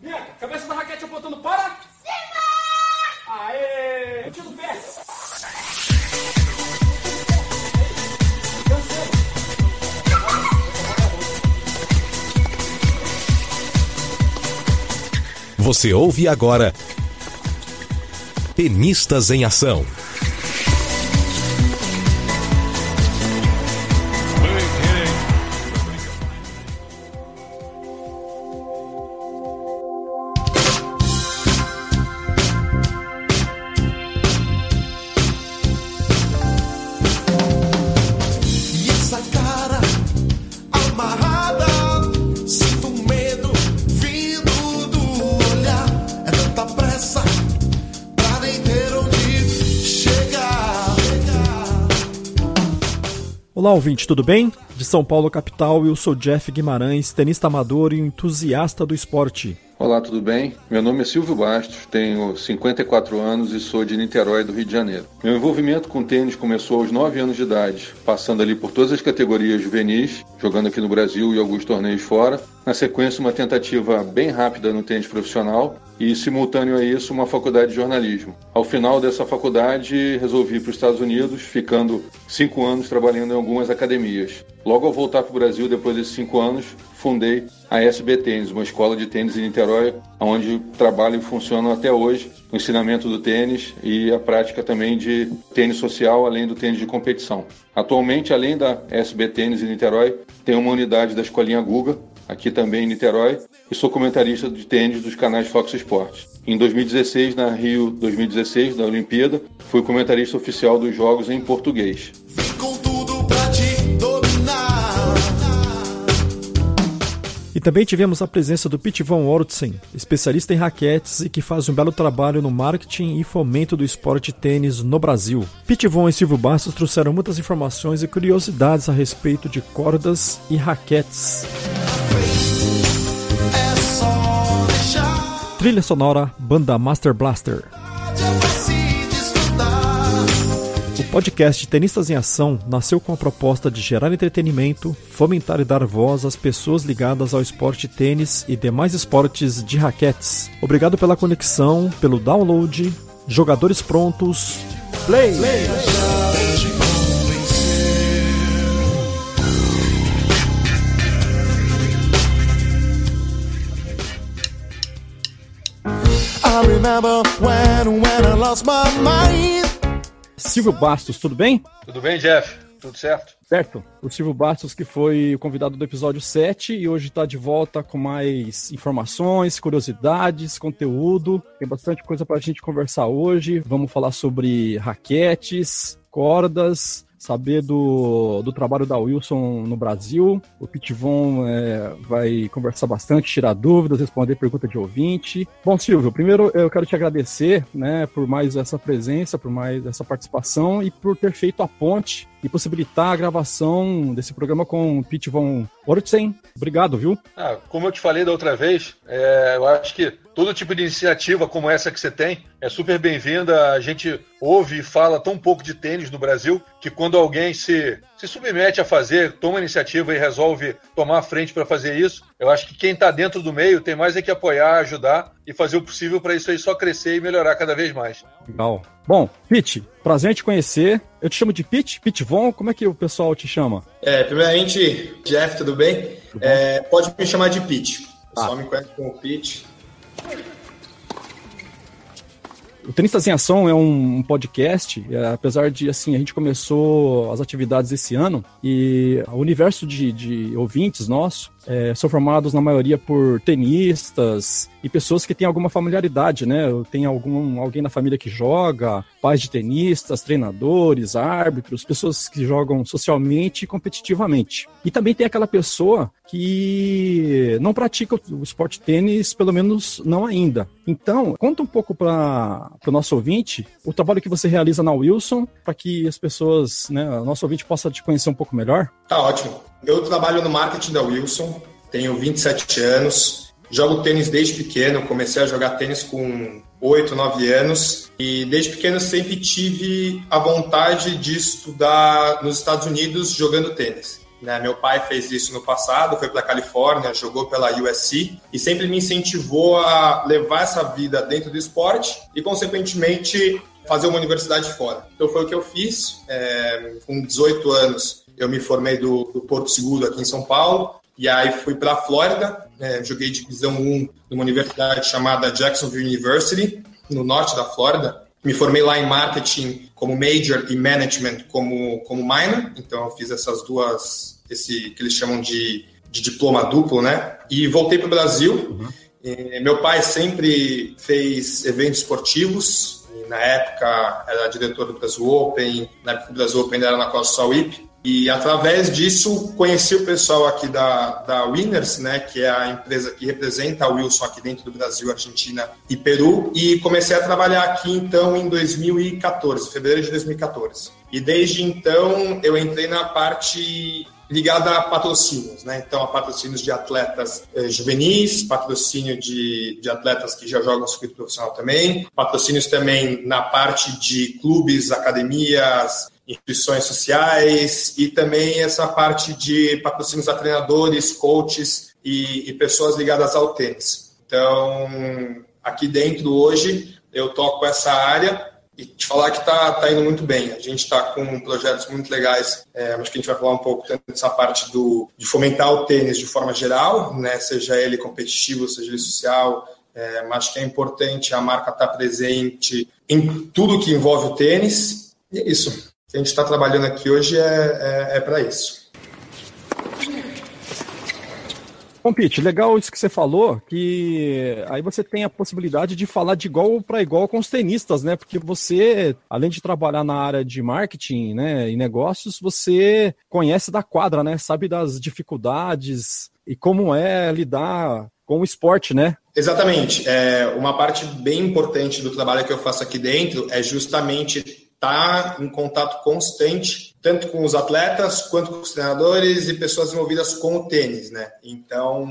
Bianca, cabeça da raquete apontando para... Cima! Aê! Tiro o pé. Você ouve agora Tenistas em Ação. Ouvinte, tudo bem? De São Paulo, capital, eu sou Jeff Guimarães, tenista amador e entusiasta do esporte. Olá, tudo bem? Meu nome é Silvio Bastos, tenho 54 anos e sou de Niterói, do Rio de Janeiro. Meu envolvimento com tênis começou aos 9 anos de idade, passando ali por todas as categorias juvenis, jogando aqui no Brasil e alguns torneios fora. Na sequência, uma tentativa bem rápida no tênis profissional e, simultâneo a isso, uma faculdade de jornalismo. Ao final dessa faculdade, resolvi ir para os Estados Unidos, ficando cinco anos trabalhando em algumas academias. Logo ao voltar para o Brasil, depois desses cinco anos, fundei a SB Tênis, uma escola de tênis em Niterói, onde trabalho e funciono até hoje o ensinamento do tênis e a prática também de tênis social, além do tênis de competição. Atualmente, além da SB Tênis em Niterói, tem uma unidade da Escolinha Guga, aqui também em Niterói, e sou comentarista de tênis dos canais Fox Sports. Em 2016, na Rio 2016, da Olimpíada, fui comentarista oficial dos jogos em português. E também tivemos a presença do Pete Von Ortsen, especialista em raquetes e que faz um belo trabalho no marketing e fomento do esporte tênis no Brasil. Pete Von e Silvio Bastos trouxeram muitas informações e curiosidades a respeito de cordas e raquetes. Trilha sonora Banda Master Blaster. O podcast Tenistas em Ação nasceu com a proposta de gerar entretenimento, fomentar e dar voz às pessoas ligadas ao esporte tênis e demais esportes de raquetes. Obrigado pela conexão, pelo download. Jogadores prontos. Play! I remember when, when I lost my mind. Silvio Bastos, tudo bem? Tudo bem, Jeff? Tudo certo? Certo. O Silvio Bastos, que foi o convidado do episódio 7 e hoje está de volta com mais informações, curiosidades, conteúdo. Tem bastante coisa para a gente conversar hoje. Vamos falar sobre raquetes, cordas, saber do, do trabalho da Wilson no Brasil. O Pitivon é, vai conversar bastante, tirar dúvidas, responder pergunta de ouvinte. Bom, Silvio, primeiro eu quero te agradecer né, por mais essa presença, por mais essa participação e por ter feito a ponte e possibilitar a gravação desse programa com o Pete Von Ortsen. Obrigado, viu? Ah, como eu te falei da outra vez, é, eu acho que todo tipo de iniciativa como essa que você tem é super bem-vinda. A gente ouve e fala tão pouco de tênis no Brasil que quando alguém se, se submete a fazer, toma iniciativa e resolve tomar a frente para fazer isso, eu acho que quem está dentro do meio tem mais é que apoiar, ajudar e fazer o possível para isso aí só crescer e melhorar cada vez mais. Legal. Bom, Pete, prazer em te conhecer. Eu te chamo de Pete, Pete Von, como é que o pessoal te chama? É, primeiramente, Jeff, tudo bem? É, pode me chamar de Pete. O pessoal me conhece como Pete. O Tenistas em Ação é um podcast, é, apesar de, assim, a gente começou as atividades esse ano e o universo de, de ouvintes nosso é, são formados na maioria por tenistas e pessoas que têm alguma familiaridade, né? Tem algum, alguém na família que joga, pais de tenistas, treinadores, árbitros, pessoas que jogam socialmente e competitivamente. E também tem aquela pessoa que não pratica o esporte tênis, pelo menos não ainda. Então, conta um pouco para o nosso ouvinte o trabalho que você realiza na Wilson, para que as pessoas, né, o nosso ouvinte possa te conhecer um pouco melhor. Tá ótimo. Eu trabalho no marketing da Wilson, tenho 27 anos, jogo tênis desde pequeno, comecei a jogar tênis com 8, 9 anos e desde pequeno sempre tive a vontade de estudar nos Estados Unidos jogando tênis. Né? Meu pai fez isso no passado, foi para a Califórnia, jogou pela USC e sempre me incentivou a levar essa vida dentro do esporte e, consequentemente, fazer uma universidade fora. Então foi o que eu fiz. É, com 18 anos, eu me formei do, do Porto Seguro aqui em São Paulo. E aí fui para a Flórida, é, joguei divisão 1 numa universidade chamada Jacksonville University, no norte da Flórida. Me formei lá em marketing como major e management como, como minor, então eu fiz essas duas, esse que eles chamam de, de diploma duplo, né? E voltei para o Brasil. Uhum. meu pai sempre fez eventos esportivos, na época era diretor do Brasil Open, na época do Brasil Open era na Costa WIP, e através disso conheci o pessoal aqui da, da Winners, né, que é a empresa que representa a Wilson aqui dentro do Brasil, Argentina e Peru, e comecei a trabalhar aqui então em 2014, fevereiro de 2014. E desde então eu entrei na parte ligada a patrocínios, né? Então, a patrocínios de atletas eh, juvenis, patrocínio de, de atletas que já jogam circuito profissional também, patrocínios também na parte de clubes, academias, instituições sociais e também essa parte de patrocínios a treinadores, coaches e, e pessoas ligadas ao tênis. Então, aqui dentro hoje, eu toco essa área e te falar que está tá indo muito bem. A gente está com projetos muito legais, é, acho que a gente vai falar um pouco dessa parte do, de fomentar o tênis de forma geral, né, seja ele competitivo, seja ele social, é, mas acho que é importante a marca estar tá presente em tudo que envolve o tênis, e é isso que a gente está trabalhando aqui hoje é, é, é para isso. Bom, Pete, legal isso que você falou, que aí você tem a possibilidade de falar de igual para igual com os tenistas, né? Porque você, além de trabalhar na área de marketing, né, e negócios, você conhece da quadra, né? Sabe das dificuldades e como é lidar com o esporte, né? Exatamente. É, uma parte bem importante do trabalho que eu faço aqui dentro é justamente está em contato constante, tanto com os atletas quanto com os treinadores e pessoas envolvidas com o tênis, né? Então,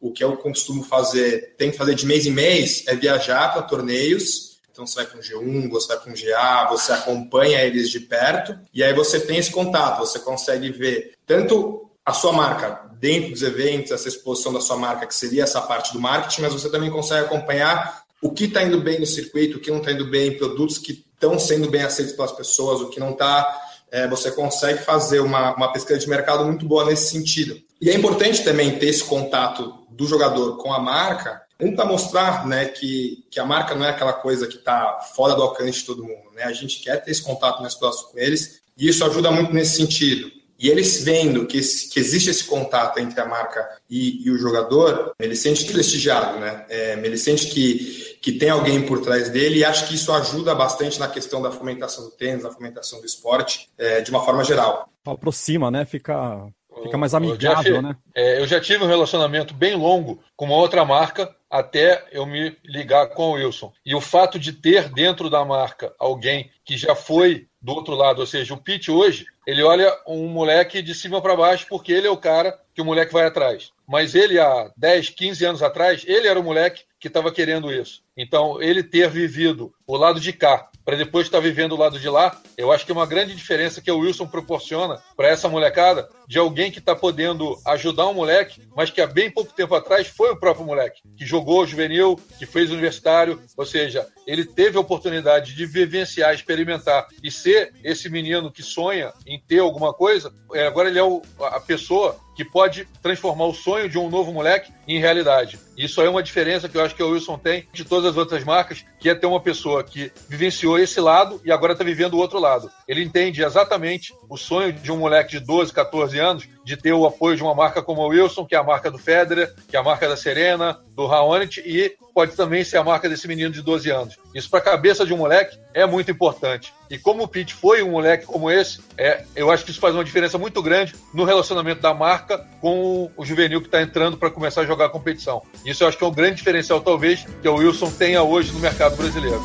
o que eu costumo fazer, tem que fazer de mês em mês, é viajar para torneios. Então, você vai um G1, você vai um GA, você acompanha eles de perto, e aí você tem esse contato, você consegue ver tanto a sua marca dentro dos eventos, essa exposição da sua marca, que seria essa parte do marketing, mas você também consegue acompanhar o que está indo bem no circuito, o que não está indo bem, produtos que estão sendo bem aceitos pelas pessoas, o que não está, é, você consegue fazer uma, uma pesquisa de mercado muito boa nesse sentido. E é importante também ter esse contato do jogador com a marca, um para mostrar né, que, que a marca não é aquela coisa que está fora do alcance de todo mundo. Né? A gente quer ter esse contato mais próximo com eles, e isso ajuda muito nesse sentido. E eles vendo que, que existe esse contato entre a marca e, e o jogador, ele sente prestigiado, né? É, ele sente que, que tem alguém por trás dele e acho que isso ajuda bastante na questão da fomentação do tênis, da fomentação do esporte, é, de uma forma geral. Aproxima, né? Fica, fica mais amigável, Jeff, né? É, eu já tive um relacionamento bem longo com uma outra marca até eu me ligar com o Wilson. E o fato de ter dentro da marca alguém que já foi do outro lado, ou seja, o Pete hoje, ele olha um moleque de cima para baixo porque ele é o cara que o moleque vai atrás. Mas ele, há 10, 15 anos atrás, ele era o moleque que estava querendo isso. Então, ele ter vivido o lado de cá para depois estar vivendo o lado de lá, eu acho que é uma grande diferença que o Wilson proporciona para essa molecada de alguém que está podendo ajudar um moleque, mas que há bem pouco tempo atrás foi o próprio moleque, que jogou juvenil, que fez universitário, ou seja, ele teve a oportunidade de vivenciar, experimentar e ser esse menino que sonha em ter alguma coisa. É, agora ele é a pessoa que pode transformar o sonho de um novo moleque em realidade. Isso é uma diferença que eu acho que o Wilson tem de todas as outras marcas, que é ter uma pessoa que vivenciou esse lado e agora está vivendo o outro lado. Ele entende exatamente o sonho de um moleque de 12, 14 anos de ter o apoio de uma marca como a Wilson, que é a marca do Federer, que é a marca da Serena, do Raonic e pode também ser a marca desse menino de 12 anos. Isso para a cabeça de um moleque é muito importante. E como o Pete foi um moleque como esse, é, eu acho que isso faz uma diferença muito grande no relacionamento da marca com o juvenil que está entrando para começar a jogar a competição. Isso eu acho que é um grande diferencial, talvez, que o Wilson tenha hoje no mercado brasileiro.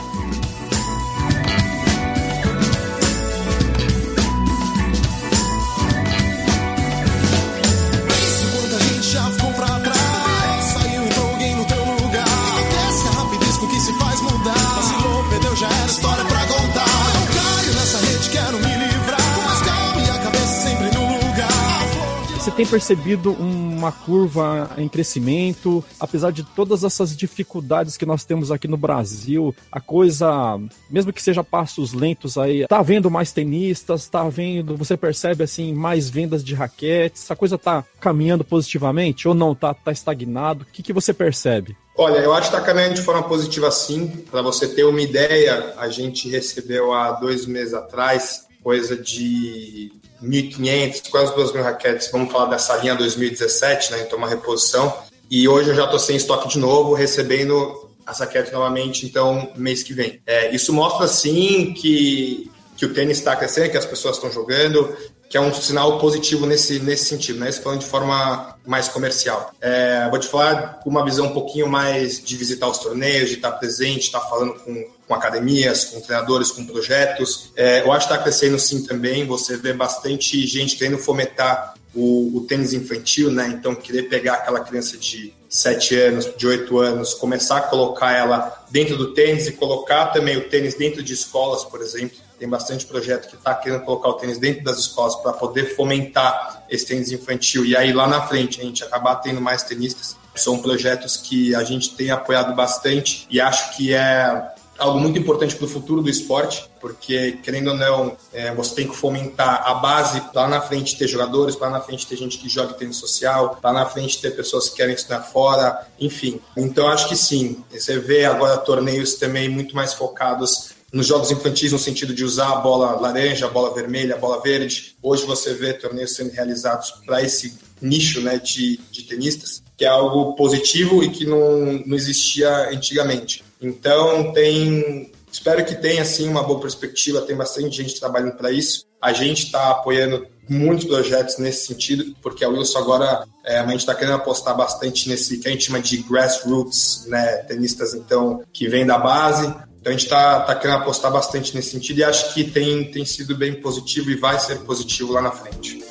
Tem percebido uma curva em crescimento, apesar de todas essas dificuldades que nós temos aqui no Brasil, a coisa, mesmo que seja passos lentos aí, tá vendo mais tenistas, tá vendo, você percebe assim mais vendas de raquetes, a coisa tá caminhando positivamente ou não, tá, tá estagnado? O que, que você percebe? Olha, eu acho que está caminhando de forma positiva sim. Para você ter uma ideia, a gente recebeu há dois meses atrás coisa de 1.500, quase 2.000 raquetes, vamos falar dessa linha 2017, né? Então, uma reposição. E hoje eu já estou sem estoque de novo, recebendo as raquetes novamente, então, mês que vem. É, isso mostra, sim, que, que o tênis está crescendo, que as pessoas estão jogando, que é um sinal positivo nesse, nesse sentido, né? Isso falando de forma mais comercial. É, vou te falar com uma visão um pouquinho mais de visitar os torneios, de estar presente, estar falando com, com academias, com treinadores, com projetos. É, eu acho que está crescendo sim também. Você vê bastante gente querendo fomentar o, o, tênis infantil, né? Então, querer pegar aquela criança de 7 anos, de 8 anos, começar a colocar ela dentro do tênis e colocar também o tênis dentro de escolas, por exemplo tem bastante projeto que está querendo colocar o tênis dentro das escolas para poder fomentar esse tênis infantil e aí lá na frente a gente acabar tendo mais tenistas. São projetos que a gente tem apoiado bastante e acho que é algo muito importante para o futuro do esporte, porque, querendo ou não, é, você tem que fomentar a base lá na frente ter jogadores, lá na frente ter gente que joga tênis social, lá na frente ter pessoas que querem estudar fora, enfim. Então, acho que sim. Você vê agora torneios também muito mais focados nos jogos infantis no sentido de usar a bola laranja, a bola vermelha, a bola verde. Hoje você vê torneios sendo realizados para esse nicho né, de, de tenistas, que é algo positivo e que não, não existia antigamente. Então tem, espero que tenha assim uma boa perspectiva, tem bastante gente trabalhando para isso. A gente está apoiando muitos projetos nesse sentido, porque a Wilson agora é, a gente está querendo apostar bastante nesse que a gente chama de grassroots, né, tenistas então que vêm da base, então a gente está tá querendo apostar bastante nesse sentido e acho que tem, tem sido bem positivo e vai ser positivo lá na frente.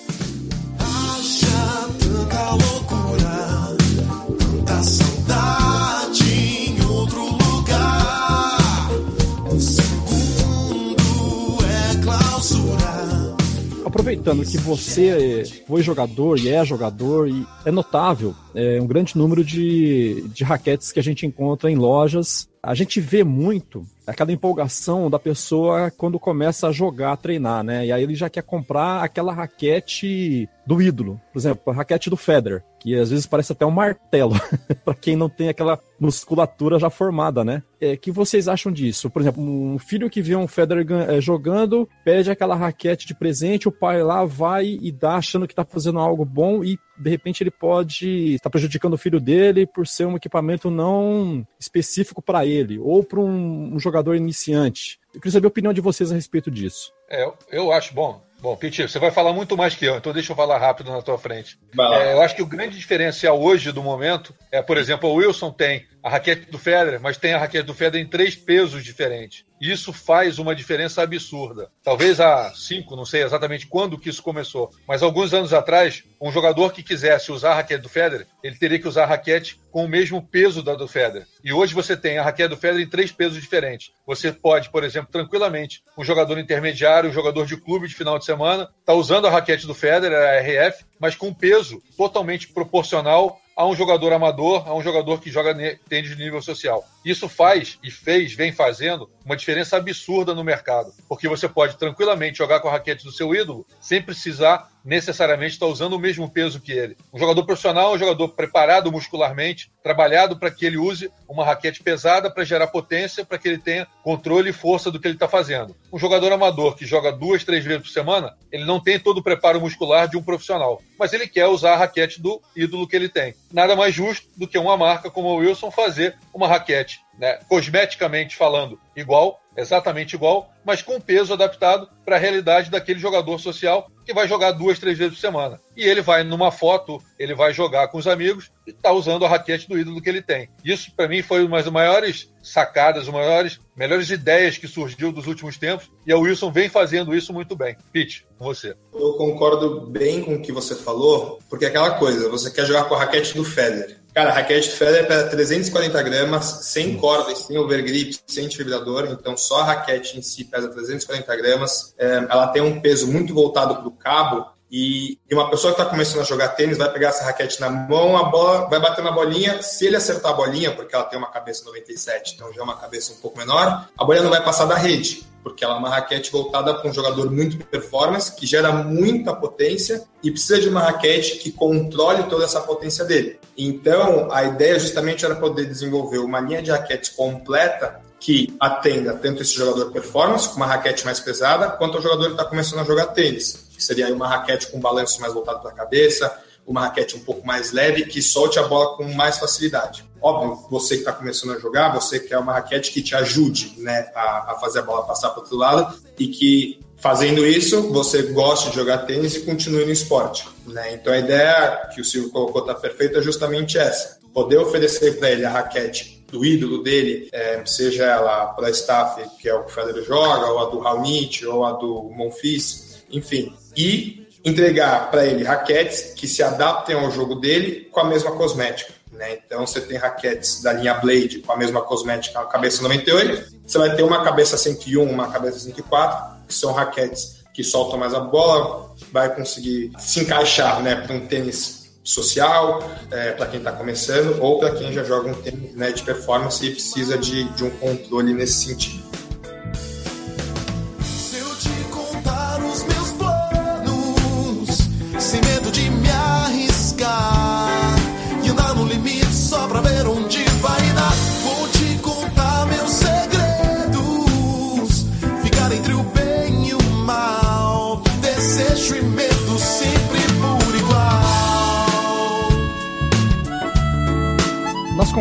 Aproveitando que você foi jogador e é jogador, e é notável é, um grande número de, de raquetes que a gente encontra em lojas. A gente vê muito aquela empolgação da pessoa quando começa a jogar, a treinar, né? E aí ele já quer comprar aquela raquete do ídolo. Por exemplo, a raquete do Federer, que às vezes parece até um martelo, para quem não tem aquela musculatura já formada, né? É, que vocês acham disso? Por exemplo, um filho que vê um Federer é, jogando, pede aquela raquete de presente, o pai lá vai e dá achando que tá fazendo algo bom e de repente ele pode estar tá prejudicando o filho dele por ser um equipamento não específico para ele ou para um, um, jogador iniciante. Eu queria saber a opinião de vocês a respeito disso. É, eu acho bom. Bom, Piti, você vai falar muito mais que eu, então deixa eu falar rápido na tua frente. É, eu acho que o grande diferencial hoje do momento é, por exemplo, o Wilson tem a raquete do Federer, mas tem a raquete do Federer em três pesos diferentes. Isso faz uma diferença absurda. Talvez há cinco, não sei exatamente quando que isso começou, mas alguns anos atrás, um jogador que quisesse usar a raquete do Federer, ele teria que usar a raquete com o mesmo peso da do Federer. E hoje você tem a raquete do Federer em três pesos diferentes. Você pode, por exemplo, tranquilamente, um jogador intermediário, um jogador de clube de final de semana, tá usando a raquete do Federer, a RF, mas com peso totalmente proporcional a um jogador amador, a um jogador que joga tênis de nível social. Isso faz e fez, vem fazendo, uma diferença absurda no mercado, porque você pode tranquilamente jogar com a raquete do seu ídolo sem precisar necessariamente estar usando o mesmo peso que ele. Um jogador profissional é um jogador preparado muscularmente, trabalhado para que ele use uma raquete pesada para gerar potência, para que ele tenha controle e força do que ele está fazendo. Um jogador amador que joga duas, três vezes por semana, ele não tem todo o preparo muscular de um profissional, mas ele quer usar a raquete do ídolo que ele tem. Nada mais justo do que uma marca como a Wilson fazer uma raquete né, cosmeticamente falando, igual, exatamente igual, mas com peso adaptado para a realidade daquele jogador social que vai jogar duas, três vezes por semana. E ele vai numa foto, ele vai jogar com os amigos e está usando a raquete do ídolo que ele tem. Isso, para mim, foi uma das maiores sacadas, das maiores, melhores ideias que surgiu dos últimos tempos. E a Wilson vem fazendo isso muito bem. Pete, com você. Eu concordo bem com o que você falou, porque é aquela coisa, você quer jogar com a raquete do Federer. Cara, a raquete Feather pesa 340 gramas, sem cordas, sem overgrip, sem vibrador, então só a raquete em si pesa 340 gramas. É, ela tem um peso muito voltado para o cabo, E, e uma pessoa que está começando a jogar tênis vai pegar essa raquete na mão, a bola vai bater na bolinha. Se ele acertar a bolinha, porque ela tem uma cabeça 97, então já é uma cabeça um pouco menor, a bolinha não vai passar da rede porque ela é uma raquete voltada para um jogador muito performance, que gera muita potência e precisa de uma raquete que controle toda essa potência dele. Então, a ideia justamente era poder desenvolver uma linha de raquetes completa que atenda tanto esse jogador performance, com uma raquete mais pesada, quanto o jogador que está começando a jogar tênis, que seria uma raquete com balanço mais voltado para a cabeça, uma raquete um pouco mais leve que solte a bola com mais facilidade. Óbvio, você que está começando a jogar, você quer uma raquete que te ajude né, a, a fazer a bola passar para o outro lado e que fazendo isso você goste de jogar tênis e continue no esporte. Né? Então a ideia que o Silvio colocou está perfeita é justamente essa: poder oferecer para ele a raquete do ídolo dele, é, seja ela para staff, que é o que o Federer joga, ou a do Raonic, ou a do Monfils, enfim, e entregar para ele raquetes que se adaptem ao jogo dele com a mesma cosmética. Né? Então você tem raquetes da linha Blade com a mesma cosmética, a cabeça 98, você vai ter uma cabeça 101, uma cabeça 104, que são raquetes que soltam mais a bola, vai conseguir se encaixar né, para um tênis social, é, para quem está começando, ou para quem já joga um tênis né, de performance e precisa de, de um controle nesse sentido.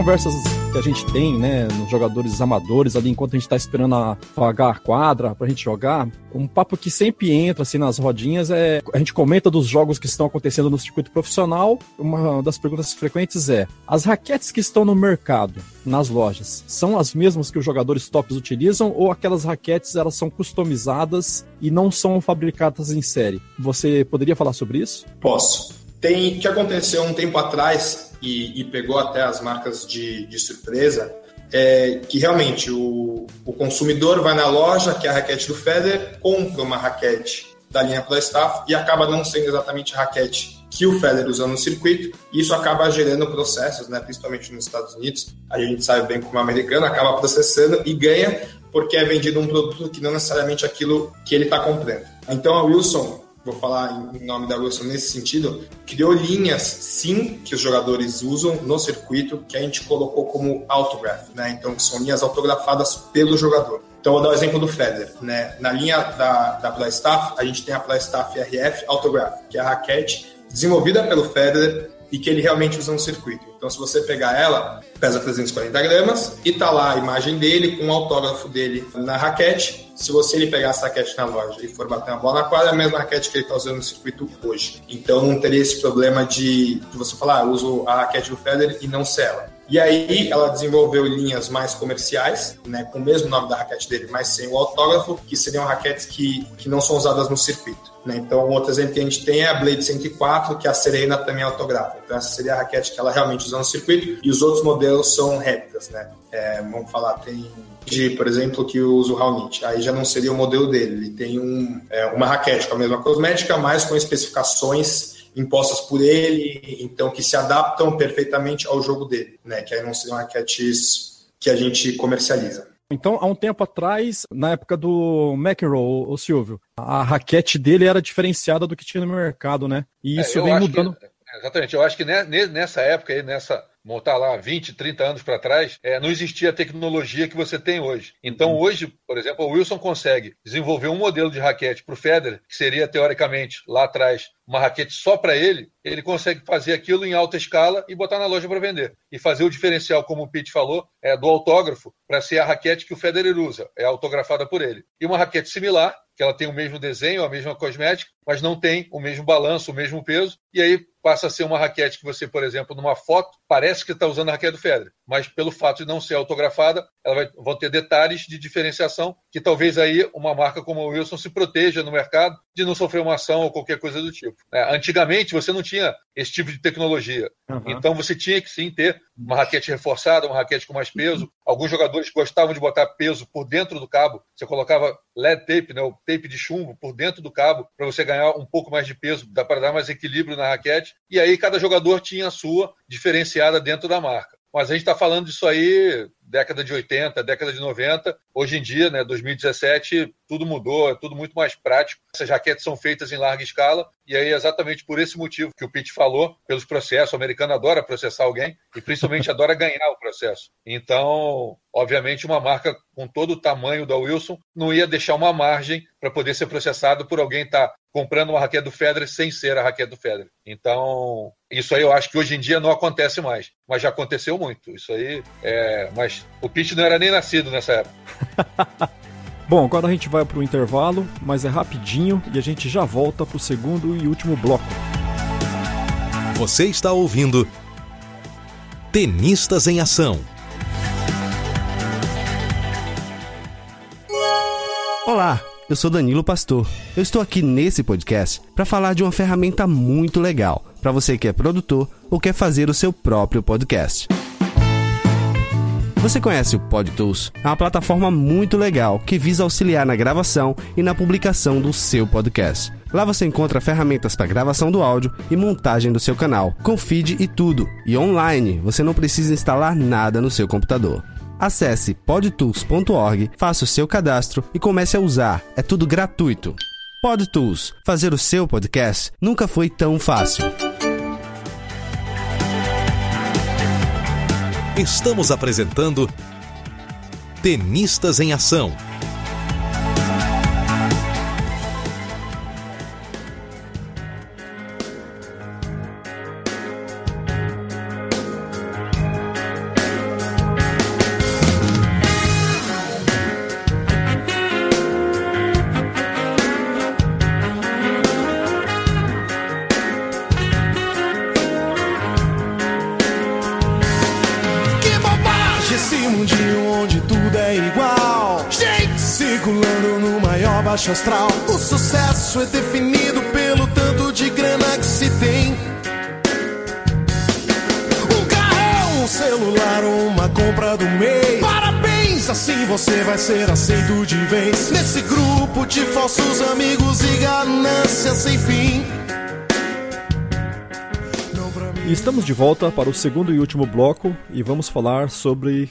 Conversas que a gente tem, né, nos jogadores amadores ali, enquanto a gente tá esperando a, pagar a quadra pra gente jogar, um papo que sempre entra, assim, nas rodinhas é, a gente comenta dos jogos que estão acontecendo no circuito profissional, uma das perguntas frequentes é, as raquetes que estão no mercado, nas lojas, são as mesmas que os jogadores tops utilizam ou aquelas raquetes, elas são customizadas e não são fabricadas em série? Você poderia falar sobre isso? Posso. Tem que aconteceu um tempo atrás e, e pegou até as marcas de, de surpresa, é que realmente o, o consumidor vai na loja, que é a raquete do Federer, compra uma raquete da linha Playstaff e acaba não sendo exatamente a raquete que o Federer usa no circuito, isso acaba gerando processos, né, principalmente nos Estados Unidos. A gente sabe bem como o americano acaba processando e ganha porque é vendido um produto que não necessariamente aquilo que ele está comprando. Então a Wilson vou falar em nome da Wilson nesse sentido, criou linhas, sim, que os jogadores usam no circuito, que a gente colocou como autograph, né? Então, são linhas autografadas pelo jogador. Então, vou dar o exemplo do Federer, né? Na linha da, da Playstaff, a gente tem a Playstaff RF Autograph, que é a raquete desenvolvida pelo Federer e que ele realmente usa no circuito. Então, se você pegar ela, pesa 340 gramas e tá lá a imagem dele com o autógrafo dele na raquete. Se você ele pegar essa raquete na loja e for bater uma bola na quadra, é a mesma raquete que ele está usando no circuito hoje. Então, não teria esse problema de, de você falar, ah, uso a raquete do Federer e não sei ela. E aí ela desenvolveu linhas mais comerciais, né, com o mesmo nome da raquete dele, mas sem o autógrafo, que seriam raquetes que, que não são usadas no circuito. Né? Então, outro exemplo que a gente tem é a Blade 104, que a Serena também autografa. Então, essa seria a raquete que ela realmente usa no circuito, e os outros modelos são réplicas. Né? É, vamos falar, tem de, por exemplo, que usa o Raonic. Aí já não seria o modelo dele. Ele tem um, é, uma raquete com a mesma cosmética, mas com especificações impostas por ele, então que se adaptam perfeitamente ao jogo dele, né? Que aí não seriam raquetes que a gente comercializa. Então, há um tempo atrás, na época do McEnroe, o Silvio, a raquete dele era diferenciada do que tinha no mercado, né? E é, isso é, vem mudando. Que, exatamente, eu acho que nessa época aí, nessa montar lá 20, 30 anos para trás, é, não existia a tecnologia que você tem hoje. Então, uhum. hoje, por exemplo, o Wilson consegue desenvolver um modelo de raquete para o Federer, que seria, teoricamente, lá atrás, uma raquete só para ele, ele consegue fazer aquilo em alta escala e botar na loja para vender. E fazer o diferencial, como o Pete falou, é do autógrafo para ser a raquete que o Federer usa, é autografada por ele. E uma raquete similar, que ela tem o mesmo desenho, a mesma cosmética, mas não tem o mesmo balanço, o mesmo peso, e aí passa a ser uma raquete que você, por exemplo, numa foto, parece que está usando a raquete do Federer, mas pelo fato de não ser autografada, ela vai, vão ter detalhes de diferenciação que talvez aí uma marca como a Wilson se proteja no mercado de não sofrer uma ação ou qualquer coisa do tipo. É, antigamente você não tinha esse tipo de tecnologia. Uhum. Então você tinha que sim ter uma raquete reforçada, uma raquete com mais peso. Alguns jogadores gostavam de botar peso por dentro do cabo. Você colocava LED tape, né, o tape de chumbo por dentro do cabo para você ganhar um pouco mais de peso, para dar mais equilíbrio na raquete. E aí cada jogador tinha a sua diferenciada dentro da marca. Mas a gente está falando disso aí década de 80, década de 90. Hoje em dia, né, 2017, tudo mudou, é tudo muito mais prático. Essas jaquetes são feitas em larga escala e aí exatamente por esse motivo que o Pete falou, pelos processos, o americano adora processar alguém e principalmente adora ganhar o processo. Então, obviamente, uma marca com todo o tamanho da Wilson não ia deixar uma margem para poder ser processado por alguém estar tá comprando uma raquete do Federer sem ser a raquete do Federer. Então, isso aí eu acho que hoje em dia não acontece mais, mas já aconteceu muito. Isso aí é, mas o Pete não era nem nascido nessa época. Bom, agora a gente vai para o intervalo, mas é rapidinho e a gente já volta para o segundo e último bloco. Você está ouvindo Tenistas em Ação. Olá, eu sou Danilo Pastor. Eu estou aqui nesse podcast para falar de uma ferramenta muito legal para você que é produtor ou quer fazer o seu próprio podcast. Você conhece o PodTools? É uma plataforma muito legal que visa auxiliar na gravação e na publicação do seu podcast. Lá você encontra ferramentas para gravação do áudio e montagem do seu canal, com feed e tudo. E online, você não precisa instalar nada no seu computador. Acesse podtools.org, faça o seu cadastro e comece a usar. É tudo gratuito. PodTools. Fazer o seu podcast nunca foi tão fácil. Estamos apresentando Tenistas em Ação. Falsos amigos e ganância sem fim. estamos de volta para o segundo e último bloco e vamos falar sobre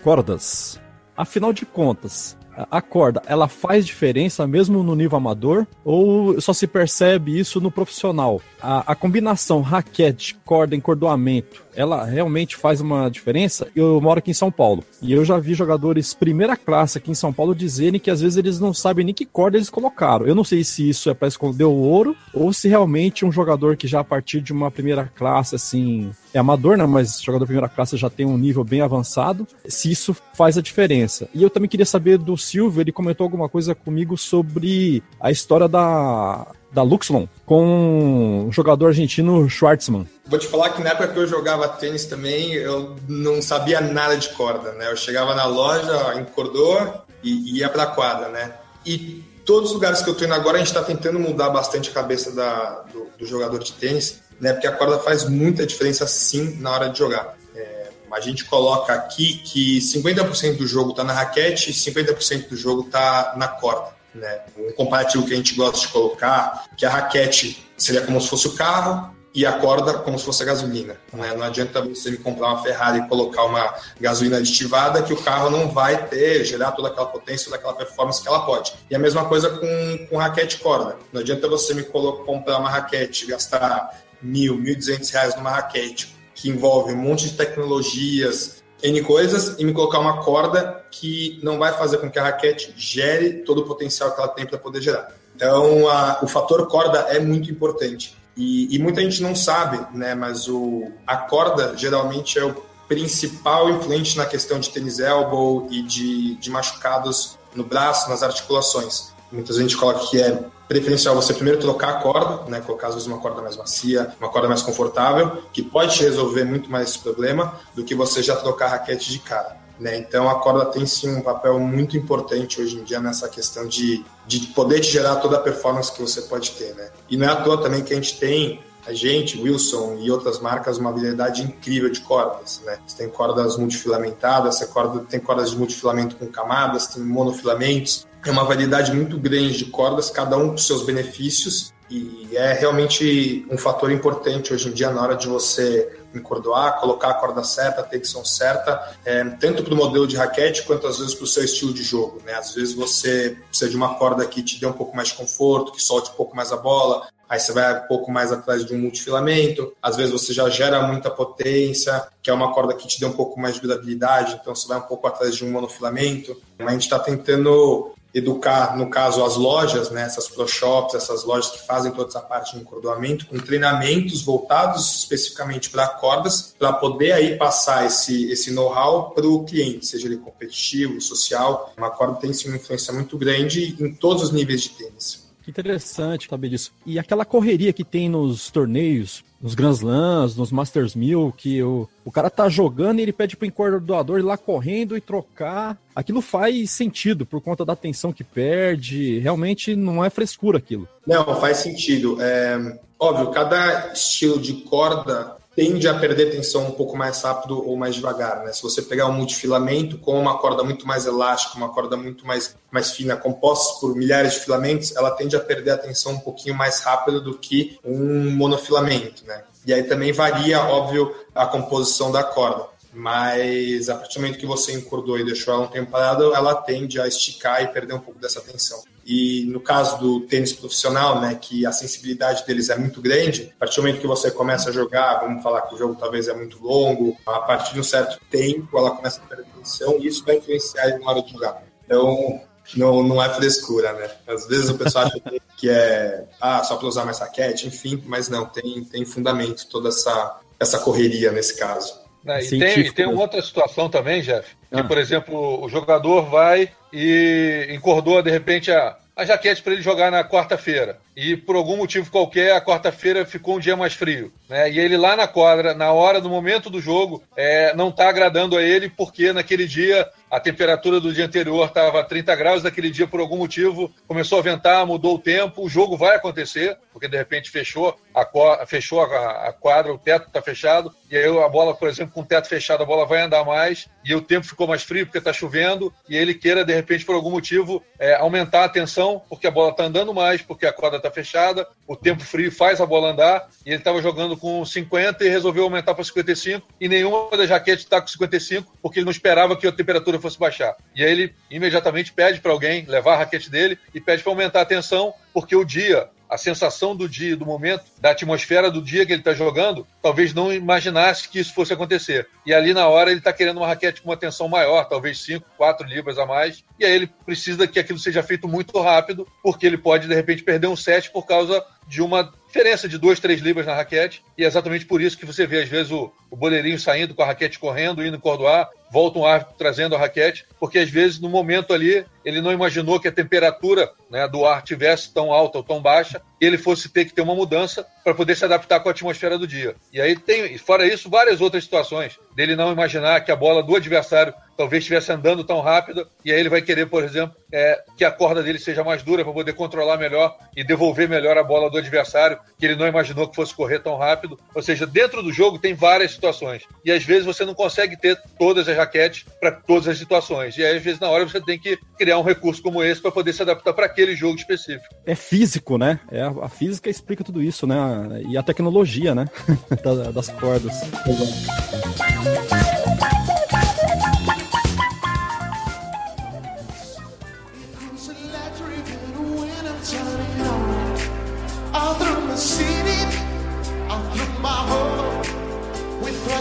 cordas. Afinal de contas, a corda, ela faz diferença mesmo no nível amador ou só se percebe isso no profissional? A, a combinação raquete, corda, encordoamento, ela realmente faz uma diferença? Eu moro aqui em São Paulo e eu já vi jogadores primeira classe aqui em São Paulo dizerem que às vezes eles não sabem nem que corda eles colocaram. Eu não sei se isso é para esconder o ouro ou se realmente um jogador que já a partir de uma primeira classe assim é amador, né? Mas jogador primeira classe já tem um nível bem avançado. Se isso faz a diferença. E eu também queria saber do Silvio, ele comentou alguma coisa comigo sobre a história da da Luxlon com o jogador argentino Schwartzman. Vou te falar que na época que eu jogava tênis também, eu não sabia nada de corda, né? Eu chegava na loja, encordou e ia pra quadra, né? E todos os lugares que eu tô indo agora, a gente está tentando mudar bastante a cabeça da, do, do, jogador de tênis, né? Porque a corda faz muita diferença sim na hora de jogar. É, a gente coloca aqui que 50% do jogo está na raquete e 50% do jogo está na corda. Né? Um comparativo que a gente gosta de colocar, que a raquete seria como se fosse o carro e a corda como se fosse a gasolina. Né? Não adianta você me comprar uma Ferrari e colocar uma gasolina aditivada que o carro não vai ter, gerar toda aquela potência, toda aquela performance que ela pode. E a mesma coisa com, com raquete e corda. Não adianta você me comprar uma raquete, gastar mil, mil duzentos reais numa raquete que envolve um monte de tecnologias, N coisas e me colocar uma corda que não vai fazer com que a raquete gere todo o potencial que ela tem para poder gerar. Então, a, o fator corda é muito importante. E, e, muita gente não sabe, né? Mas o, a corda geralmente é o principal influente na questão de tênis elbow e de, de machucados no braço, nas articulações. Muitas vezes a gente coloca que é preferencial você primeiro trocar a corda, né, colocar às vezes uma corda mais macia, uma corda mais confortável, que pode te resolver muito mais esse problema do que você já trocar a raquete de cara. Né? Então a corda tem sim um papel muito importante hoje em dia nessa questão de, de poder te gerar toda a performance que você pode ter. Né? E não é à toa também que a gente tem a gente, Wilson e outras marcas, uma habilidade incrível de cordas, né? Você tem cordas multifilamentadas, você tem cordas de multifilamento com camadas, tem monofilamentos. É uma variedade muito grande de cordas, cada um com seus benefícios, e é realmente um fator importante hoje em dia na hora de você encordoar, colocar a corda certa, a tensão certa, é, tanto para o modelo de raquete quanto às vezes para o seu estilo de jogo. Né? Às vezes você precisa de uma corda que te dê um pouco mais de conforto, que solte um pouco mais a bola, aí você vai um pouco mais atrás de um multifilamento, às vezes você já gera muita potência, que é uma corda que te dê um pouco mais de durabilidade, então você vai um pouco atrás de um monofilamento. A gente está tentando educar, no caso, as lojas, né, essas pro shops, essas lojas que fazem toda essa parte de encordoamento, com treinamentos voltados especificamente para cordas, para poder aí passar esse, esse know-how para o cliente, seja ele competitivo, social. Uma corda tem sim uma influência muito grande em todos os níveis de tênis. Que interessante saber disso. E aquela correria que tem nos torneios, nos Grand Slams, nos Masters 1000, que o, o cara tá jogando e ele pede pro encordoador ir lá correndo e trocar. Aquilo faz sentido por conta da atenção que perde. Realmente não é frescura aquilo. Não, faz sentido. É, óbvio, cada estilo de corda tende a perder tensão um pouco mais rápido ou mais devagar, né? Se você pegar um multifilamento com uma corda muito mais elástica, uma corda muito mais, mais fina, composta por milhares de filamentos, ela tende a perder a tensão um pouquinho mais rápido do que um monofilamento, né? E aí também varia, óbvio, a composição da corda. Mas a partir do momento que você encordou e deixou ela um tempo parada, ela tende a esticar e perder um pouco dessa tensão. E no caso do tênis profissional, né, que a sensibilidade deles é muito grande, a partir do momento que você começa a jogar, vamos falar que o jogo talvez é muito longo, a partir de um certo tempo ela começa a perder tensão e isso vai influenciar ele na hora de jogar. Então, não, não é frescura, né? Às vezes o pessoal acha que é ah, só para usar mais raquete, enfim, mas não, tem, tem fundamento toda essa, essa correria nesse caso. É, e, tem, e tem uma outra situação também, Jeff, que, ah. por exemplo, o jogador vai e encordou de repente a, a jaquete para ele jogar na quarta-feira. E por algum motivo qualquer, a quarta-feira ficou um dia mais frio. Né? E ele lá na quadra, na hora, no momento do jogo, é, não está agradando a ele, porque naquele dia a temperatura do dia anterior estava 30 graus, naquele dia, por algum motivo, começou a ventar, mudou o tempo, o jogo vai acontecer, porque de repente fechou a, fechou a, a quadra, o teto está fechado, e aí a bola, por exemplo, com o teto fechado, a bola vai andar mais, e o tempo ficou mais frio porque está chovendo, e ele queira, de repente, por algum motivo, é, aumentar a tensão, porque a bola está andando mais, porque a quadra está fechada, o tempo frio faz a bola andar, e ele estava jogando com 50 e resolveu aumentar para 55, e nenhuma das jaquetes está com 55, porque ele não esperava que a temperatura fosse baixar. E aí ele imediatamente pede para alguém levar a raquete dele e pede para aumentar a tensão, porque o dia a sensação do dia, do momento, da atmosfera do dia que ele está jogando, talvez não imaginasse que isso fosse acontecer. E ali na hora ele está querendo uma raquete com uma tensão maior, talvez 5, 4 libras a mais, e aí ele precisa que aquilo seja feito muito rápido, porque ele pode de repente perder um set por causa de uma diferença de 2, 3 libras na raquete, e é exatamente por isso que você vê às vezes o, o boleirinho saindo com a raquete correndo, indo cordoar, volta um árbitro trazendo a raquete, porque às vezes no momento ali ele não imaginou que a temperatura né, do ar tivesse tão alta ou tão baixa, ele fosse ter que ter uma mudança para poder se adaptar com a atmosfera do dia. E aí tem, fora isso, várias outras situações dele não imaginar que a bola do adversário talvez estivesse andando tão rápido, e aí ele vai querer, por exemplo, é, que a corda dele seja mais dura para poder controlar melhor e devolver melhor a bola do adversário, que ele não imaginou que fosse correr tão rápido. Ou seja, dentro do jogo tem várias situações. E às vezes você não consegue ter todas as raquetes para todas as situações. E aí, às vezes, na hora você tem que criar um recurso como esse para poder se adaptar para aquele jogo específico. É físico, né? É, a física explica tudo isso, né? E a tecnologia, né? das cordas.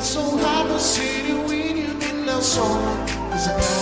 so when you didn't know so.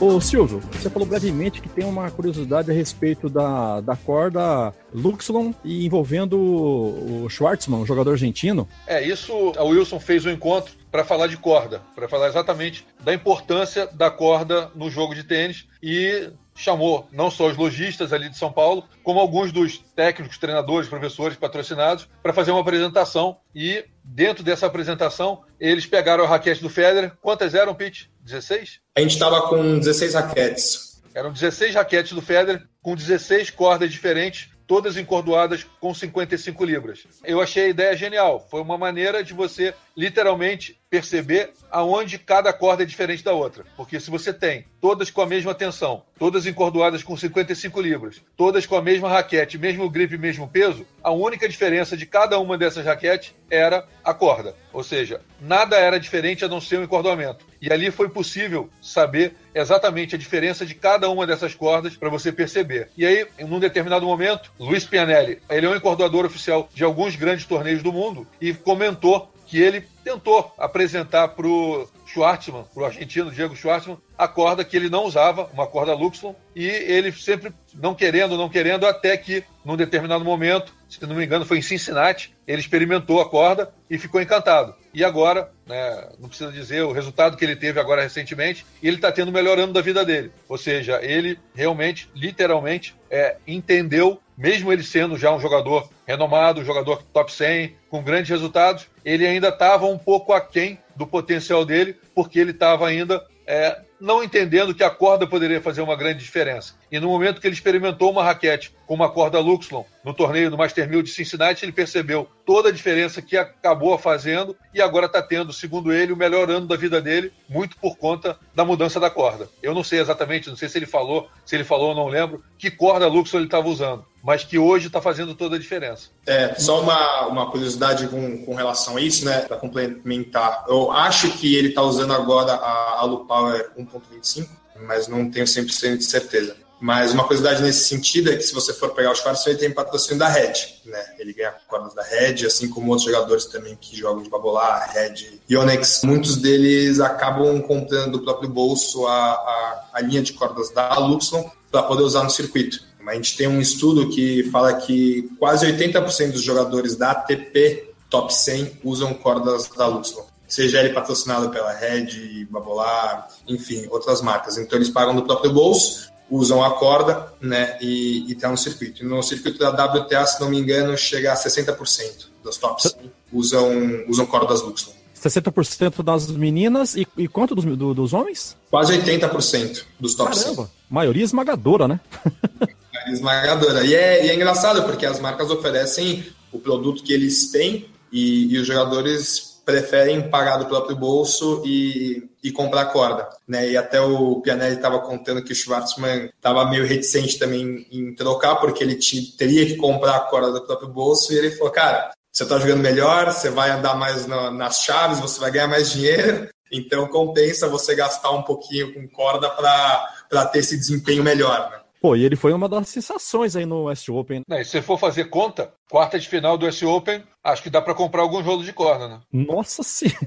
Ô Silvio, você falou brevemente que tem uma curiosidade a respeito da, da corda Luxlon e envolvendo o Schwartzman, o jogador argentino. É, isso a Wilson fez um encontro para falar de corda, para falar exatamente da importância da corda no jogo de tênis e chamou não só os lojistas ali de São Paulo, como alguns dos técnicos, treinadores, professores patrocinados para fazer uma apresentação e dentro dessa apresentação eles pegaram a raquete do Federer. Quantas eram, Pete? 16? A gente estava com 16 raquetes. Eram 16 raquetes do Federer com 16 cordas diferentes todas encordoadas com 55 libras. Eu achei a ideia genial. Foi uma maneira de você literalmente perceber aonde cada corda é diferente da outra. Porque se você tem todas com a mesma tensão, todas encordoadas com 55 libras, todas com a mesma raquete, mesmo grip, mesmo peso, a única diferença de cada uma dessas raquetes era a corda. Ou seja, nada era diferente a não ser o encordoamento. E ali foi possível saber exatamente a diferença de cada uma dessas cordas para você perceber. E aí, em um determinado momento, Luiz Pianelli, ele é um encordoador oficial de alguns grandes torneios do mundo e comentou que ele tentou apresentar para o Schwartzman, o argentino Diego Schwartzman, a corda que ele não usava, uma corda Luxlon, e ele sempre não querendo, não querendo, até que, num determinado momento, se não me engano, foi em Cincinnati, ele experimentou a corda e ficou encantado. E agora, né, não precisa dizer o resultado que ele teve agora recentemente, ele está tendo o melhor ano da vida dele. Ou seja, ele realmente, literalmente, é, entendeu, mesmo ele sendo já um jogador renomado, um jogador top 100, com grandes resultados, ele ainda estava um pouco aquém do potencial dele, porque ele estava ainda é, não entendendo que a corda poderia fazer uma grande diferença. E no momento que ele experimentou uma raquete com uma corda Luxlon no torneio do Master 1000 de Cincinnati, ele percebeu toda a diferença que acabou fazendo e agora está tendo, segundo ele, o melhor ano da vida dele, muito por conta da mudança da corda. Eu não sei exatamente, não sei se ele falou, se ele falou, não lembro, que corda Luxlon ele estava usando, mas que hoje está fazendo toda a diferença. É, só uma, uma curiosidade com, com relação a isso, né, para complementar. Eu acho que ele está usando agora a Alu Power 1.25, mas não tenho 100% de certeza. Mas uma curiosidade nesse sentido é que se você for pegar os quartos, ele tem patrocínio da Red, né? Ele ganha cordas da Red, assim como outros jogadores também que jogam de Babolar, Red e Onyx. Muitos deles acabam comprando do próprio bolso a, a, a linha de cordas da Luxon para poder usar no circuito. A gente tem um estudo que fala que quase 80% dos jogadores da ATP Top 100 usam cordas da Luxon seja ele patrocinado pela Red, Babolar, enfim, outras marcas. Então eles pagam do próprio bolso, usam a corda né, e estão tá no circuito. E no circuito da WTA, se não me engano, chega a 60% dos tops usam, usam cordas Luxon. 60% das meninas e, e quanto dos, do, dos homens? Quase 80% dos tops. Caramba, maioria esmagadora, né? esmagadora. E é, e é engraçado porque as marcas oferecem o produto que eles têm e, e os jogadores preferem pagar do próprio bolso e, e comprar corda. Né? E até o Pianelli estava contando que o Schwartzman estava meio reticente também em trocar, porque ele tinha, teria que comprar a corda do próprio bolso, e ele falou, cara, você está jogando melhor, você vai andar mais na, nas chaves, você vai ganhar mais dinheiro, então compensa você gastar um pouquinho com corda para ter esse desempenho melhor. Né? Pô, e ele foi uma das sensações aí no West Open. Se você for fazer conta, quarta de final do West Open, acho que dá para comprar alguns rolos de corda, né? Nossa senhora!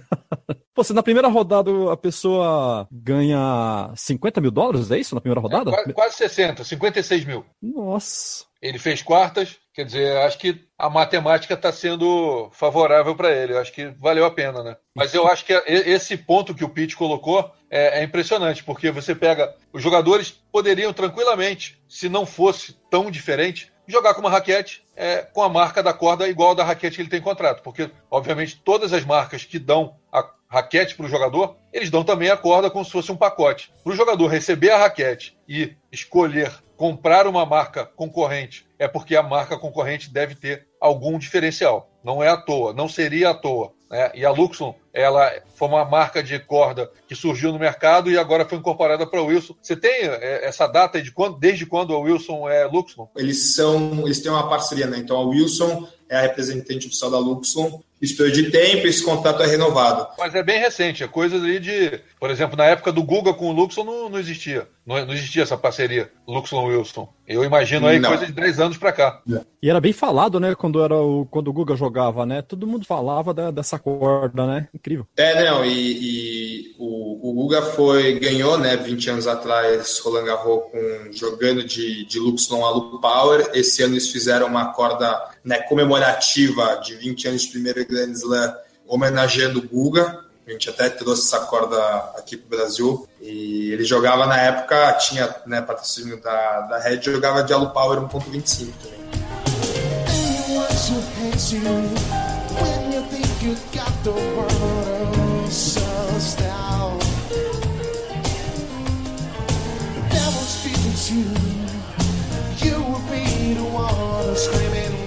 Pô, se na primeira rodada a pessoa ganha 50 mil dólares, é isso? Na primeira rodada? É, quase, quase 60, 56 mil. Nossa. Ele fez quartas, quer dizer, acho que a matemática está sendo favorável para ele. Acho que valeu a pena, né? Mas eu acho que esse ponto que o Pete colocou é, é, impressionante, porque você pega. Os jogadores poderiam tranquilamente, se não fosse tão diferente, jogar com uma raquete é, com a marca da corda igual da raquete que ele tem contrato. Porque, obviamente, todas as marcas que dão a raquete para o jogador, eles dão também a corda como se fosse um pacote. Para o jogador receber a raquete e escolher comprar uma marca concorrente é porque a marca concorrente deve ter algum diferencial. Não é à toa, não seria à toa. Né? E a Luxon, ela foi uma marca de corda que surgiu no mercado e agora foi incorporada para o Wilson. Você tem é, essa data de quando, desde quando a Wilson é Luxon? Eles são, eles têm uma parceria, né? Então a Wilson é a representante oficial da Luxon isso período de tempo, esse contrato é renovado. Mas é bem recente, é coisa ali de. Por exemplo, na época do Guga com o Luxon não, não existia. Não, não, existia essa parceria, Luxon-Wilson. Eu imagino aí não. coisa de 10 anos para cá. E era bem falado, né, quando, era o, quando o Guga jogava, né? Todo mundo falava da, dessa corda, né? Incrível. É, não, e, e o, o, Guga foi, ganhou, né, 20 anos atrás, Roland Garros com, jogando de, de Luxon a Lu Power. Esse ano eles fizeram uma corda né, comemorativa de 20 anos de primeiro Grand Slam, homenageando o Guga. A gente até trouxe essa corda aqui para o Brasil. E ele jogava na época, tinha né, patrocínio da, da Red, jogava de Alu Power 1.25 também. You be the one screaming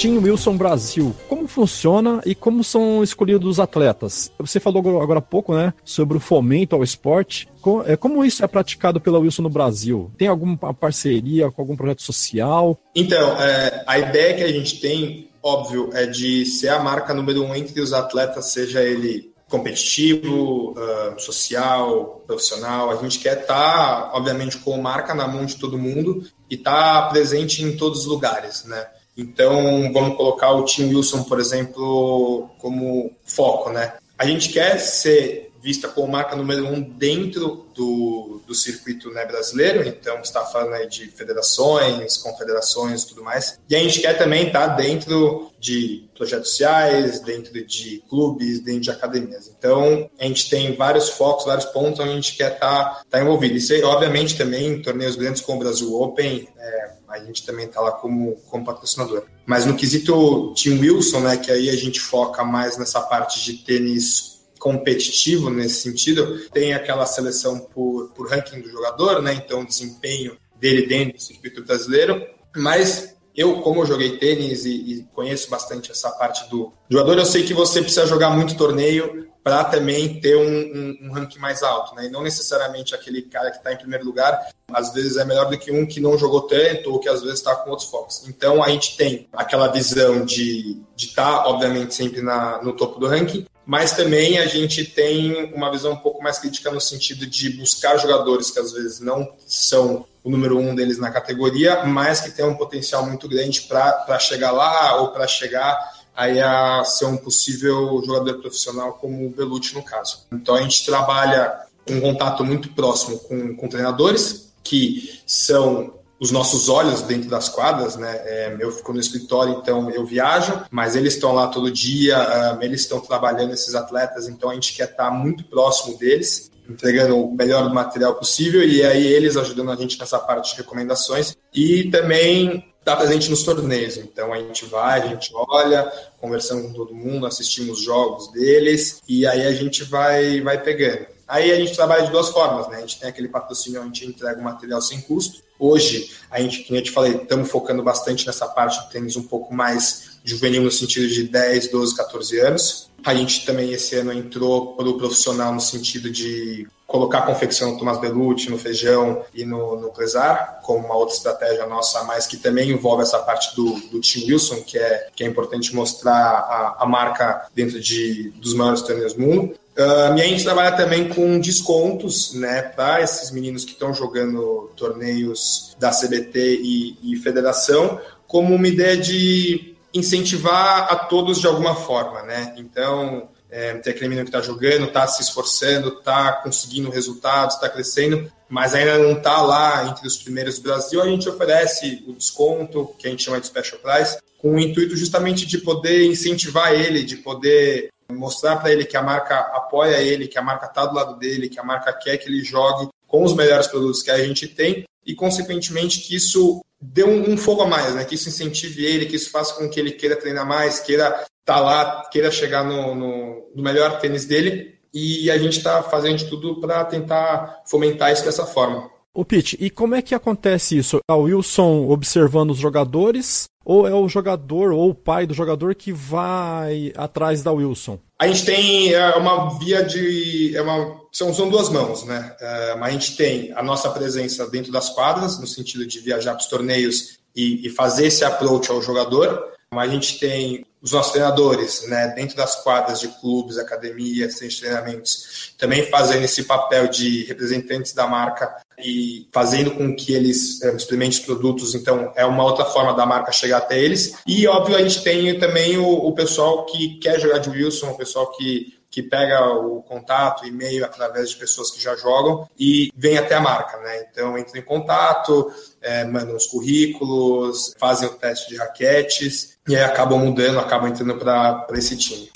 Team Wilson Brasil, como funciona e como são escolhidos os atletas? Você falou agora há pouco, né, sobre o fomento ao esporte. É, como isso é praticado pela Wilson no Brasil? Tem alguma parceria com algum projeto social? Então, é, a ideia que a gente tem, óbvio, é de ser a marca número um entre os atletas, seja ele competitivo, uh, social, profissional. A gente quer estar, tá, obviamente, com marca na mão de todo mundo e estar tá presente em todos os lugares, né? Então, vamos colocar o Tim Wilson, por exemplo, como foco, né? A gente quer ser vista como marca número um dentro do, do circuito né, brasileiro, então está falando aí de federações, confederações e tudo mais. E a gente quer também estar tá dentro de projetos sociais, dentro de clubes, dentro de academias. Então, a gente tem vários focos, vários pontos onde a gente quer estar tá, tá envolvido. Isso, obviamente, também em torneios grandes como o Brasil Open, é, a gente também está lá como, como patrocinador. Mas no quesito Team Wilson, né, que aí a gente foca mais nessa parte de tênis competitivo nesse sentido, tem aquela seleção por, por ranking do jogador, né, então desempenho dele dentro do circuito brasileiro, mas eu, como eu joguei tênis e, e, conheço bastante essa parte do jogador, eu sei que você precisa jogar muito torneio para também ter um, um, um, ranking mais alto, né? E não necessariamente aquele cara que está em primeiro lugar, às vezes é melhor do que um que não jogou tanto ou que às vezes está com outros focos. Então a gente tem aquela visão de estar, tá, obviamente, sempre na, no topo do ranking, mas também a gente tem uma visão um pouco mais crítica no sentido de buscar jogadores que às vezes não são o número um deles na categoria, mas que tem um potencial muito grande para chegar lá ou para chegar aí a ser um possível jogador profissional como o Belucci no caso. Então a gente trabalha um contato muito próximo com, com treinadores que são os nossos olhos dentro das quadras, né? É, eu fico no escritório, então eu viajo, mas eles estão lá todo dia, um, eles estão trabalhando esses atletas, então a gente quer estar muito próximo deles, entregando o melhor material possível e aí eles ajudando a gente nessa parte de recomendações e também está presente nos torneios. Então a gente vai, a gente olha, conversando com todo mundo, assistimos os jogos deles e aí a gente vai, vai pegando. Aí a gente trabalha de duas formas, né? A gente tem aquele patrocínio onde a gente entrega o material sem custo. Hoje, a gente, como eu te falei, estamos focando bastante nessa parte de tênis um pouco mais juvenil no sentido de 10, 12, 14 anos. A gente também esse ano entrou para o profissional no sentido de colocar a confecção no Tomás Belucci, no feijão e no, no Clesar, como uma outra estratégia nossa, mas que também envolve essa parte do, do Tim Wilson, que é, que é importante mostrar a, a marca dentro de, dos maiores torneios do mundo. Uh, e a gente trabalha também com descontos né, para esses meninos que estão jogando torneios da CBT e, e federação, como uma ideia de incentivar a todos de alguma forma, né? Então, é, tem aquele menino que está jogando, está se esforçando, está conseguindo resultados, está crescendo, mas ainda não está lá entre os primeiros do Brasil, a gente oferece o desconto, que a gente chama de Special Price, com o intuito justamente de poder incentivar ele, de poder mostrar para ele que a marca apoia ele, que a marca está do lado dele, que a marca quer que ele jogue com os melhores produtos que a gente tem e, consequentemente, que isso dê um, um fogo a mais, né? que isso incentive ele, que isso faça com que ele queira treinar mais, queira estar tá lá, queira chegar no, no, no melhor tênis dele. E a gente está fazendo de tudo para tentar fomentar isso dessa forma. O Pete, e como é que acontece isso? A Wilson observando os jogadores ou é o jogador ou o pai do jogador que vai atrás da Wilson? A gente tem é, uma via de. É uma, são, são duas mãos, né? É, mas a gente tem a nossa presença dentro das quadras, no sentido de viajar para os torneios e, e fazer esse approach ao jogador. Mas a gente tem os nossos treinadores, né, dentro das quadras de clubes, academias, centros de treinamentos, também fazendo esse papel de representantes da marca e fazendo com que eles é, experimentem os produtos. Então, é uma outra forma da marca chegar até eles. E, óbvio, a gente tem também o, o pessoal que quer jogar de Wilson, o pessoal que que pega o contato, e-mail através de pessoas que já jogam e vem até a marca, né? Então entra em contato, é, mandam os currículos, fazem o teste de raquetes e aí acabam mudando, acabam entrando para esse time.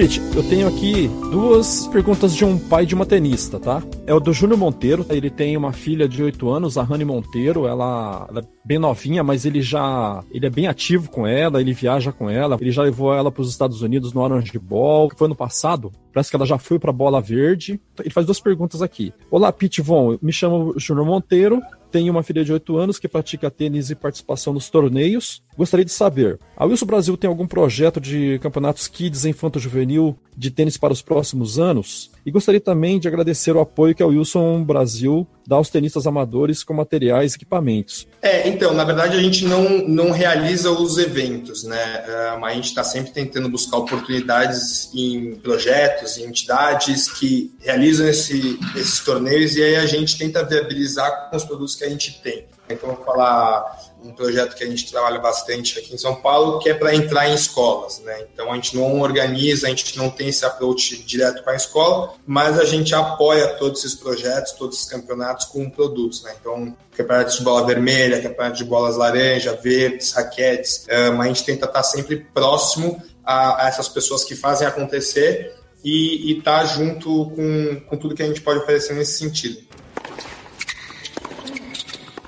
Pete, eu tenho aqui duas perguntas de um pai de uma tenista, tá? É o do Júnior Monteiro. Ele tem uma filha de 8 anos, a Rani Monteiro. Ela, ela, é bem novinha, mas ele já ele é bem ativo com ela, ele viaja com ela. Ele já levou ela para os Estados Unidos no Orange Ball, que foi no passado. Parece que ela já foi para bola verde. Ele faz duas perguntas aqui. Olá, Pete Von. Me chamo Júnior Monteiro. Tenho uma filha de 8 anos que pratica tênis e participação nos torneios. Gostaria de saber, a Wilson Brasil tem algum projeto de campeonatos kids infanto-juvenil de tênis para os próximos anos? E gostaria também de agradecer o apoio que a Wilson Brasil dá aos tenistas amadores com materiais e equipamentos. É, então, na verdade a gente não, não realiza os eventos, né? Uh, a gente está sempre tentando buscar oportunidades em projetos, em entidades que realizam esse, esses torneios e aí a gente tenta viabilizar com os produtos que a gente tem. Então, vou falar um projeto que a gente trabalha bastante aqui em São Paulo, que é para entrar em escolas, né? Então a gente não organiza, a gente não tem esse approach direto com a escola, mas a gente apoia todos esses projetos, todos esses campeonatos com produtos, né? Então, campeonatos de bola vermelha, campeonato de bolas laranja, verdes, raquetes, um, a gente tenta estar sempre próximo a, a essas pessoas que fazem acontecer e estar tá junto com, com tudo que a gente pode oferecer nesse sentido.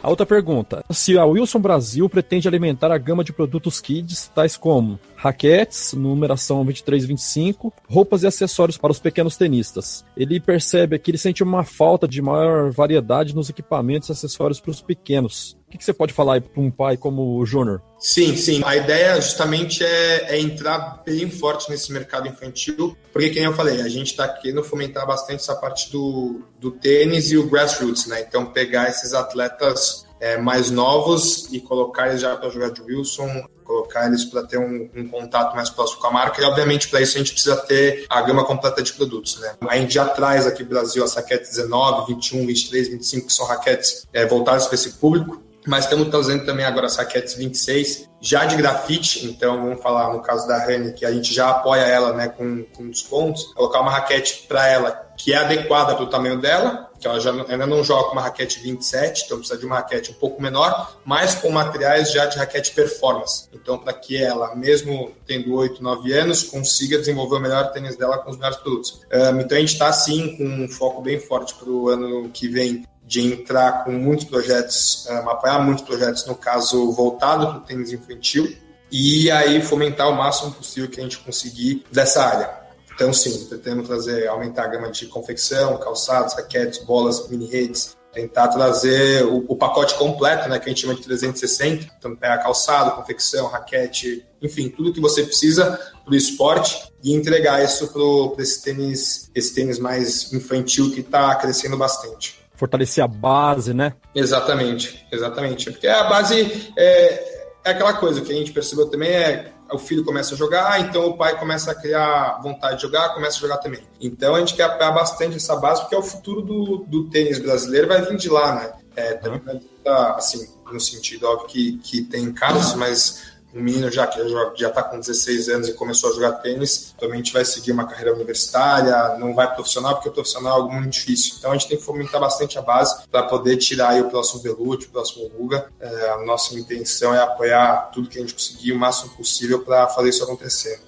A outra pergunta: se a Wilson Brasil pretende alimentar a gama de produtos kids, tais como raquetes, numeração 23 e 25, roupas e acessórios para os pequenos tenistas. Ele percebe que ele sente uma falta de maior variedade nos equipamentos e acessórios para os pequenos. O que, você pode falar para um pai como o Júnior? Sim, sim. A ideia justamente é, é, entrar bem forte nesse mercado infantil, porque, como eu falei, a gente está querendo fomentar bastante essa parte do, do tênis e o grassroots, né? Então, pegar esses atletas é, mais novos e colocar eles já para jogar de Wilson, colocar eles para ter um, um, contato mais próximo com a marca. E, obviamente, para isso a gente precisa ter a gama completa de produtos. Né? A gente já traz aqui no Brasil as raquetes 19, 21, 23, 25, que são raquetes é, voltadas para esse público. Mas estamos trazendo também agora as raquetes 26, já de grafite, então vamos falar no caso da Rani, que a gente já apoia ela né, com, com descontos, colocar uma raquete para ela que é adequada para o tamanho dela, que ela já ainda não joga com uma raquete 27, então precisa de uma raquete um pouco menor, mas com materiais já de raquete performance. Então, para que ela, mesmo tendo 8, 9 anos, consiga desenvolver o melhor tênis dela com os melhores produtos. Um, então, a gente está, sim, com um foco bem forte para o ano que vem de entrar com muitos projetos, um, apoiar muitos projetos, no caso, voltado para o tênis infantil, e aí fomentar o máximo possível que a gente conseguir dessa área. Então, sim, pretendo trazer, aumentar a gama de confecção, calçados, raquetes, bolas, mini redes, tentar trazer o, o, pacote completo, né, que a gente chama de 360. Então, é a calçado, confecção, raquete, enfim, tudo que você precisa para o esporte e entregar isso para esse tênis, esse tênis mais infantil que está crescendo bastante. Fortalecer a base, né? Exatamente, exatamente. Porque a base é, é aquela coisa que a gente percebeu também é o filho começa a jogar, então o pai começa a criar vontade de jogar, começa a jogar também. Então a gente quer apoiar bastante essa base, porque é o futuro do, do tênis brasileiro, vai vir de lá, né? É, também, assim, no sentido, óbvio que, que tem casos, mas um menino já que já está com 16 anos e começou a jogar tênis, gente vai seguir uma carreira universitária, não vai profissional, porque o profissional é algo muito difícil. Então a gente tem que fomentar bastante a base para poder tirar o próximo Belucci, o próximo Ruga. É, a nossa intenção é apoiar tudo que a gente conseguir o máximo possível para fazer isso acontecer.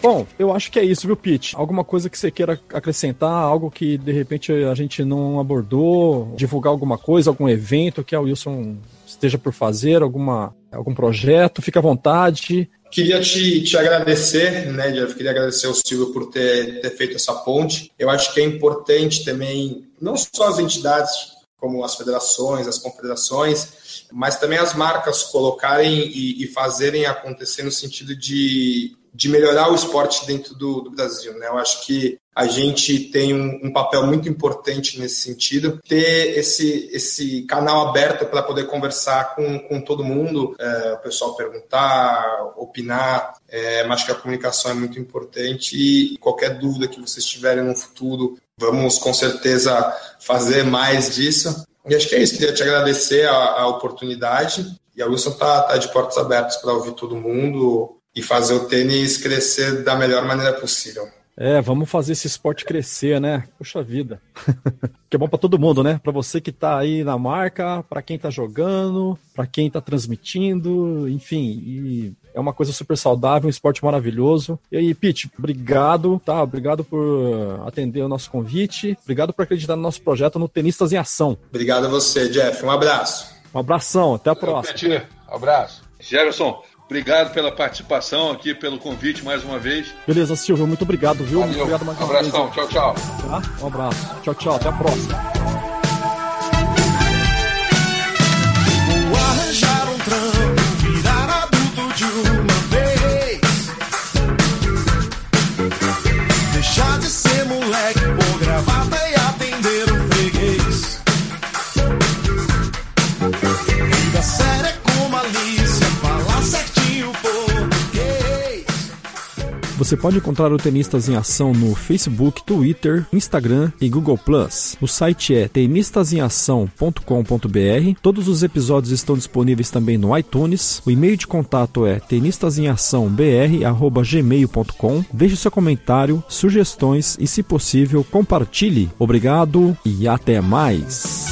Bom, eu acho que é isso, viu, Pete? Alguma coisa que você queira acrescentar, algo que de repente a gente não abordou, divulgar alguma coisa, algum evento que a Wilson esteja por fazer, alguma, algum projeto, fica à vontade. Queria te, te agradecer, né, Jeff? Queria agradecer ao Silvio por ter, ter feito essa ponte. Eu acho que é importante também, não só as entidades, como as federações, as confederações, mas também as marcas colocarem e, e fazerem acontecer no sentido de, de melhorar o esporte dentro do, do Brasil. Né? Eu acho que a gente tem um, um papel muito importante nesse sentido. Ter esse, esse canal aberto para poder conversar com, com todo mundo, é, o pessoal perguntar, opinar, é, mas que a comunicação é muito importante e qualquer dúvida que vocês tiverem no futuro, vamos com certeza fazer mais disso. E acho que é isso, queria te agradecer a, a oportunidade. E a Wilson tá, tá de portas abertas para ouvir todo mundo e fazer o tênis crescer da melhor maneira possível. É, vamos fazer esse esporte crescer, né? Puxa vida. que é bom para todo mundo, né? Para você que tá aí na marca, para quem tá jogando, para quem tá transmitindo, enfim, e é uma coisa super saudável, um esporte maravilhoso. E aí, Pete, obrigado, tá? Obrigado por atender o nosso convite. Obrigado por acreditar no nosso projeto no Tenistas em Ação. Obrigado a você, Jeff. Um abraço. Um abração, até a próxima. Pete, abraço. Jefferson, Obrigado pela participação aqui, pelo convite mais uma vez. Beleza, Silvio, muito obrigado, viu? Valeu. Obrigado mais um uma abração, vez. tchau, tchau. Tá? Um abraço. Tchau, tchau, até a próxima. Você pode encontrar o Tenistas em Ação no Facebook, Twitter, Instagram e Google+. O site é tenistasemação.com.br. Todos os episódios estão disponíveis também no iTunes. O e-mail de contato é tenistasemaçãobr@gmail.com. Deixe seu comentário, sugestões e, se possível, compartilhe. Obrigado e até mais.